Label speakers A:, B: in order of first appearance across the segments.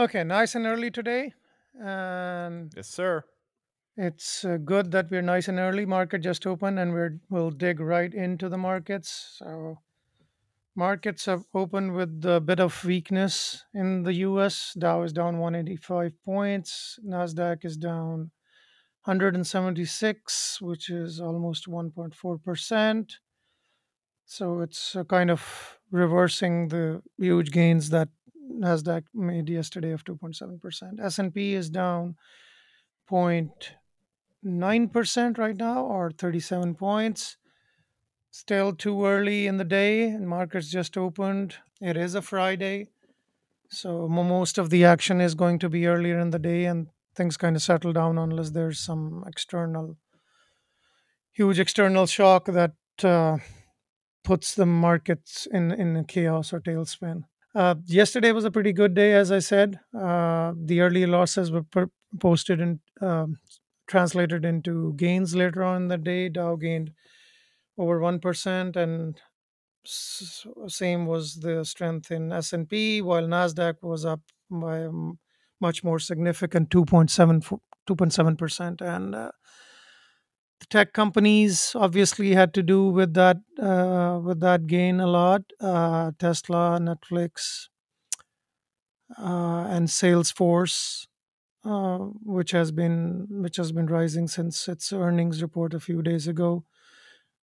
A: Okay, nice and early today. And
B: Yes, sir.
A: it's uh, good that we're nice and early. Market just opened and we're, we'll dig right into the markets. So, markets have opened with a bit of weakness in the US. Dow is down 185 points, NASDAQ is down 176, which is almost 1.4%. So, it's uh, kind of reversing the huge gains that Nasdaq made yesterday of 2.7%. S&P is down 0.9% right now or 37 points. Still too early in the day and markets just opened. It is a Friday. So most of the action is going to be earlier in the day and things kind of settle down unless there's some external huge external shock that uh, puts the markets in in a chaos or tailspin. Uh, yesterday was a pretty good day, as I said. Uh, the early losses were per- posted and um, translated into gains later on in the day. Dow gained over one percent, and s- same was the strength in S and P, while Nasdaq was up by a much more significant 2.7 2.7 percent, and uh, the tech companies obviously had to do with that uh, with that gain a lot. Uh, Tesla, Netflix, uh, and Salesforce, uh, which has been which has been rising since its earnings report a few days ago,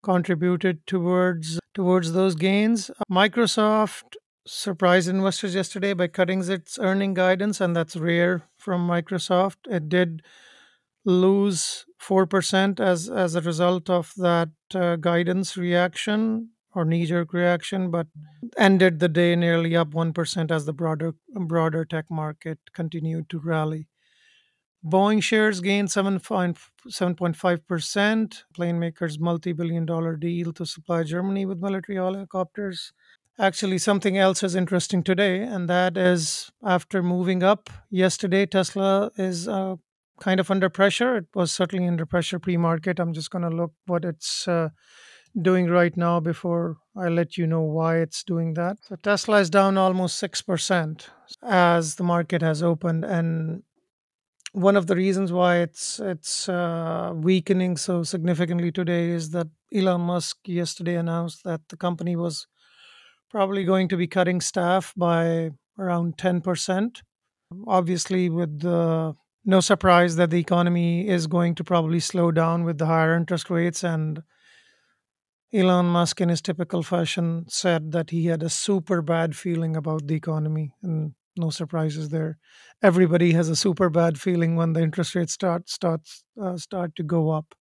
A: contributed towards towards those gains. Microsoft surprised investors yesterday by cutting its earning guidance, and that's rare from Microsoft. It did lose 4% as as a result of that uh, guidance reaction or knee jerk reaction but ended the day nearly up 1% as the broader broader tech market continued to rally. Boeing shares gained 7.5% plane makers multi-billion dollar deal to supply germany with military helicopters. Actually something else is interesting today and that is after moving up yesterday tesla is uh, kind of under pressure. It was certainly under pressure pre-market. I'm just going to look what it's uh, doing right now before I let you know why it's doing that. So Tesla is down almost 6% as the market has opened and one of the reasons why it's it's uh, weakening so significantly today is that Elon Musk yesterday announced that the company was probably going to be cutting staff by around 10%. Obviously with the no surprise that the economy is going to probably slow down with the higher interest rates. And Elon Musk, in his typical fashion, said that he had a super bad feeling about the economy. And no surprises there. Everybody has a super bad feeling when the interest rates start starts uh, start to go up.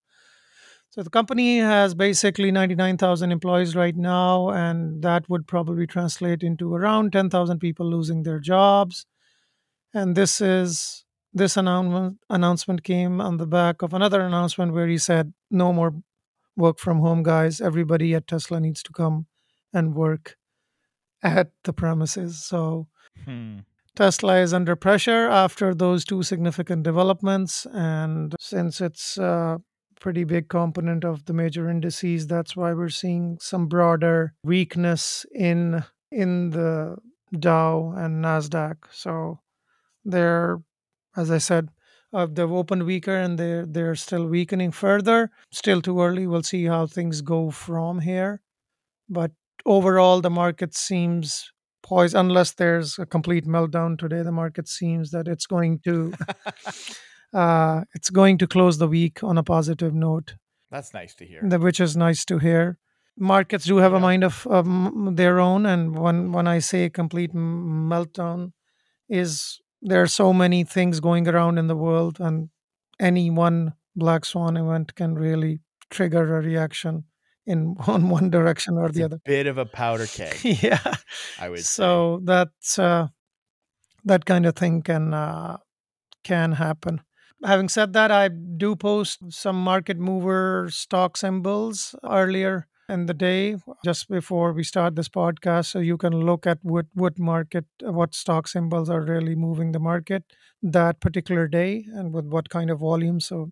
A: So the company has basically 99,000 employees right now, and that would probably translate into around 10,000 people losing their jobs. And this is this announcement announcement came on the back of another announcement where he said no more work from home guys. Everybody at tesla needs to come and work at the premises. So
B: Hmm.
A: tesla is under pressure after those two significant developments and since it's a pretty big component of the major indices that's why we're seeing some broader weakness in in the dow and nasdaq. So they're as I said, uh, they've opened weaker and they're they're still weakening further. Still too early. We'll see how things go from here. But overall, the market seems poised. Unless there's a complete meltdown today, the market seems that it's going to uh, it's going to close the week on a positive note,
B: That's nice to hear.
A: the- which is nice to hear. Markets do have a mind of um, their own, and when when I say complete meltdown, is there are so many things going around in the world and any one black swan event can really trigger a reaction in on one direction or the
B: a
A: other.
B: bit of a powder keg,
A: yeah.
B: I would say.
A: so that's uh, that kind of thing can uh, can happen. Having said that i do post some market mover stock symbols earlier in the day just before we start this podcast so you can look at what what market uh, what stock symbols are really moving the market that particular day and with what kind of volume. So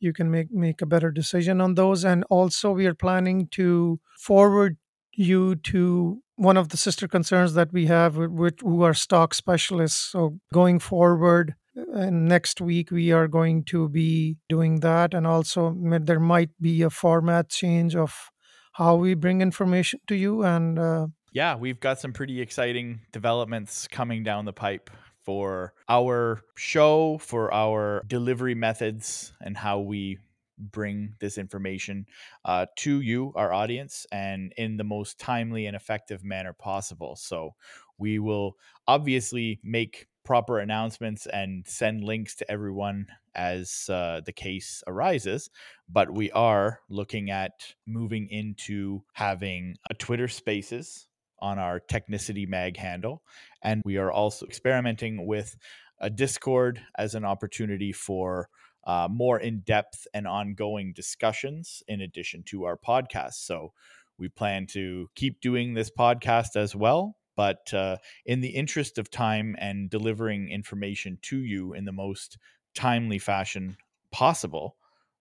A: you can make make a better decision on those. And also we are planning to forward you to one of the sister concerns that we have with, who are stock specialists. So going forward, uh, and next week we are going to be doing that, and also there might be a format change of how we bring information to you. And uh,
B: yeah, we've got some pretty exciting developments coming down the pipe for our show, for our delivery methods, and how we bring this information uh, to you, our audience, and in the most timely and effective manner possible. So we will obviously make proper announcements and send links to everyone as uh, the case arises. But we are looking at moving into having a Twitter Spaces on our Technicity Mag handle. And we are also experimenting with a Discord as an opportunity for uh, more in depth and ongoing discussions in addition to our podcast. So we plan to keep doing this podcast as well. But uh, in the interest of time and delivering information to you in the most timely fashion possible,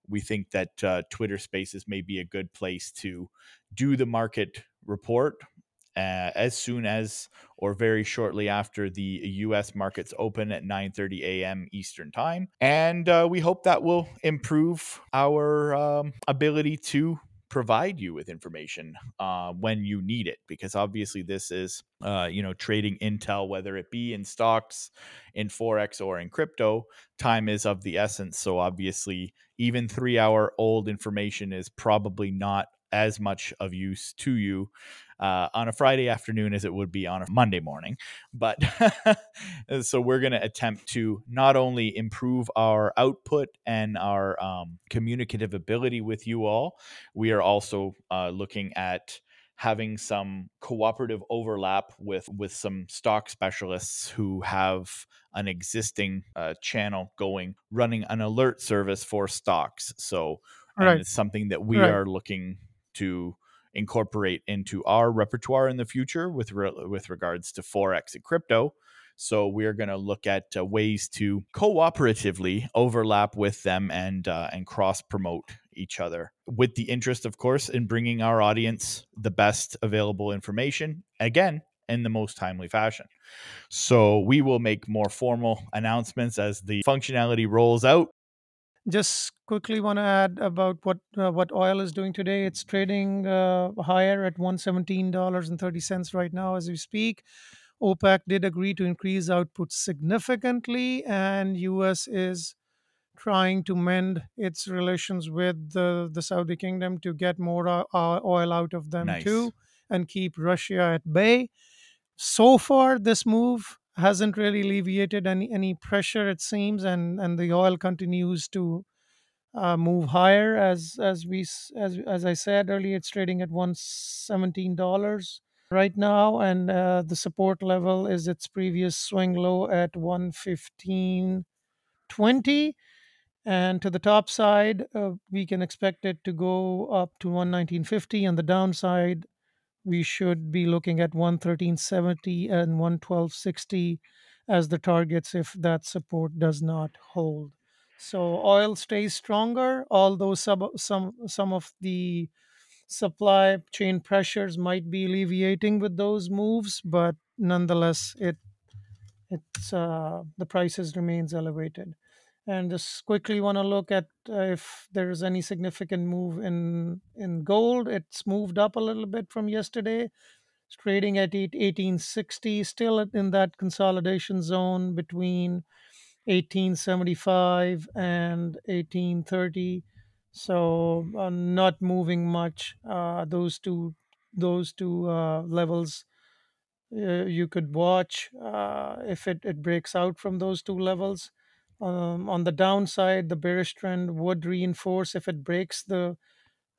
B: we think that uh, Twitter Spaces may be a good place to do the market report uh, as soon as or very shortly after the U.S. markets open at 9:30 a.m. Eastern Time, and uh, we hope that will improve our um, ability to provide you with information uh, when you need it because obviously this is uh, you know trading intel whether it be in stocks in forex or in crypto time is of the essence. So obviously even three hour old information is probably not as much of use to you uh, on a Friday afternoon as it would be on a Monday morning. But so we're going to attempt to not only improve our output and our um, communicative ability with you all, we are also uh, looking at having some cooperative overlap with with some stock specialists who have an existing uh, channel going running an alert service for stocks so right. it's something that we right. are looking to incorporate into our repertoire in the future with re- with regards to forex and crypto. So we are going to look at uh, ways to cooperatively overlap with them and uh, and cross promote each other, with the interest, of course, in bringing our audience the best available information. Again, in the most timely fashion. So we will make more formal announcements as the functionality rolls out.
A: Just quickly want to add about what uh, what oil is doing today. It's trading uh, higher at one seventeen dollars and thirty cents right now as we speak. OPEC did agree to increase output significantly, and U.S. is trying to mend its relations with the, the Saudi kingdom to get more uh, uh oil out of them nice. too, and keep Russia at bay. So far, this move hasn't really alleviated any any pressure it seems and and the oil continues to uh, move higher as as we as as I said earlier it's trading at 117 dollars right now and uh, the support level is its previous swing low at 115.20 and to the top side uh, we can expect it to go up to 119.50 on the downside we should be looking at 113.70 and 112.60 as the targets if that support does not hold. So oil stays stronger, although some some some of the supply chain pressures might be alleviating with those moves, but nonetheless, it it's uh, the prices remains elevated and just quickly want to look at uh, if there is any significant move in in gold. It's moved up a little bit from yesterday. It's trading at 1860 still in that consolidation zone between 1875 and 1830 so uh, not moving much uh, those two those two uh, levels uh, you could watch uh, if it, it breaks out from those two levels um, on the downside, the bearish trend would reinforce if it breaks the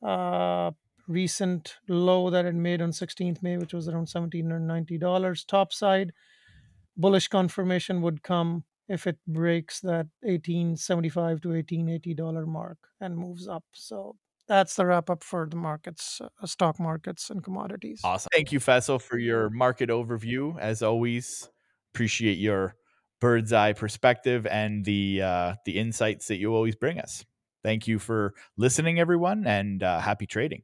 A: uh, recent low that it made on 16th May, which was around $1,790. Top side, bullish confirmation would come if it breaks that 1875 to 1880 dollar mark and moves up. So that's the wrap up for the markets, uh, stock markets, and commodities.
B: Awesome. Thank you, Faisal, for your market overview. As always, appreciate your bird's eye perspective and the uh, the insights that you always bring us. Thank you for listening, everyone, and uh, happy trading.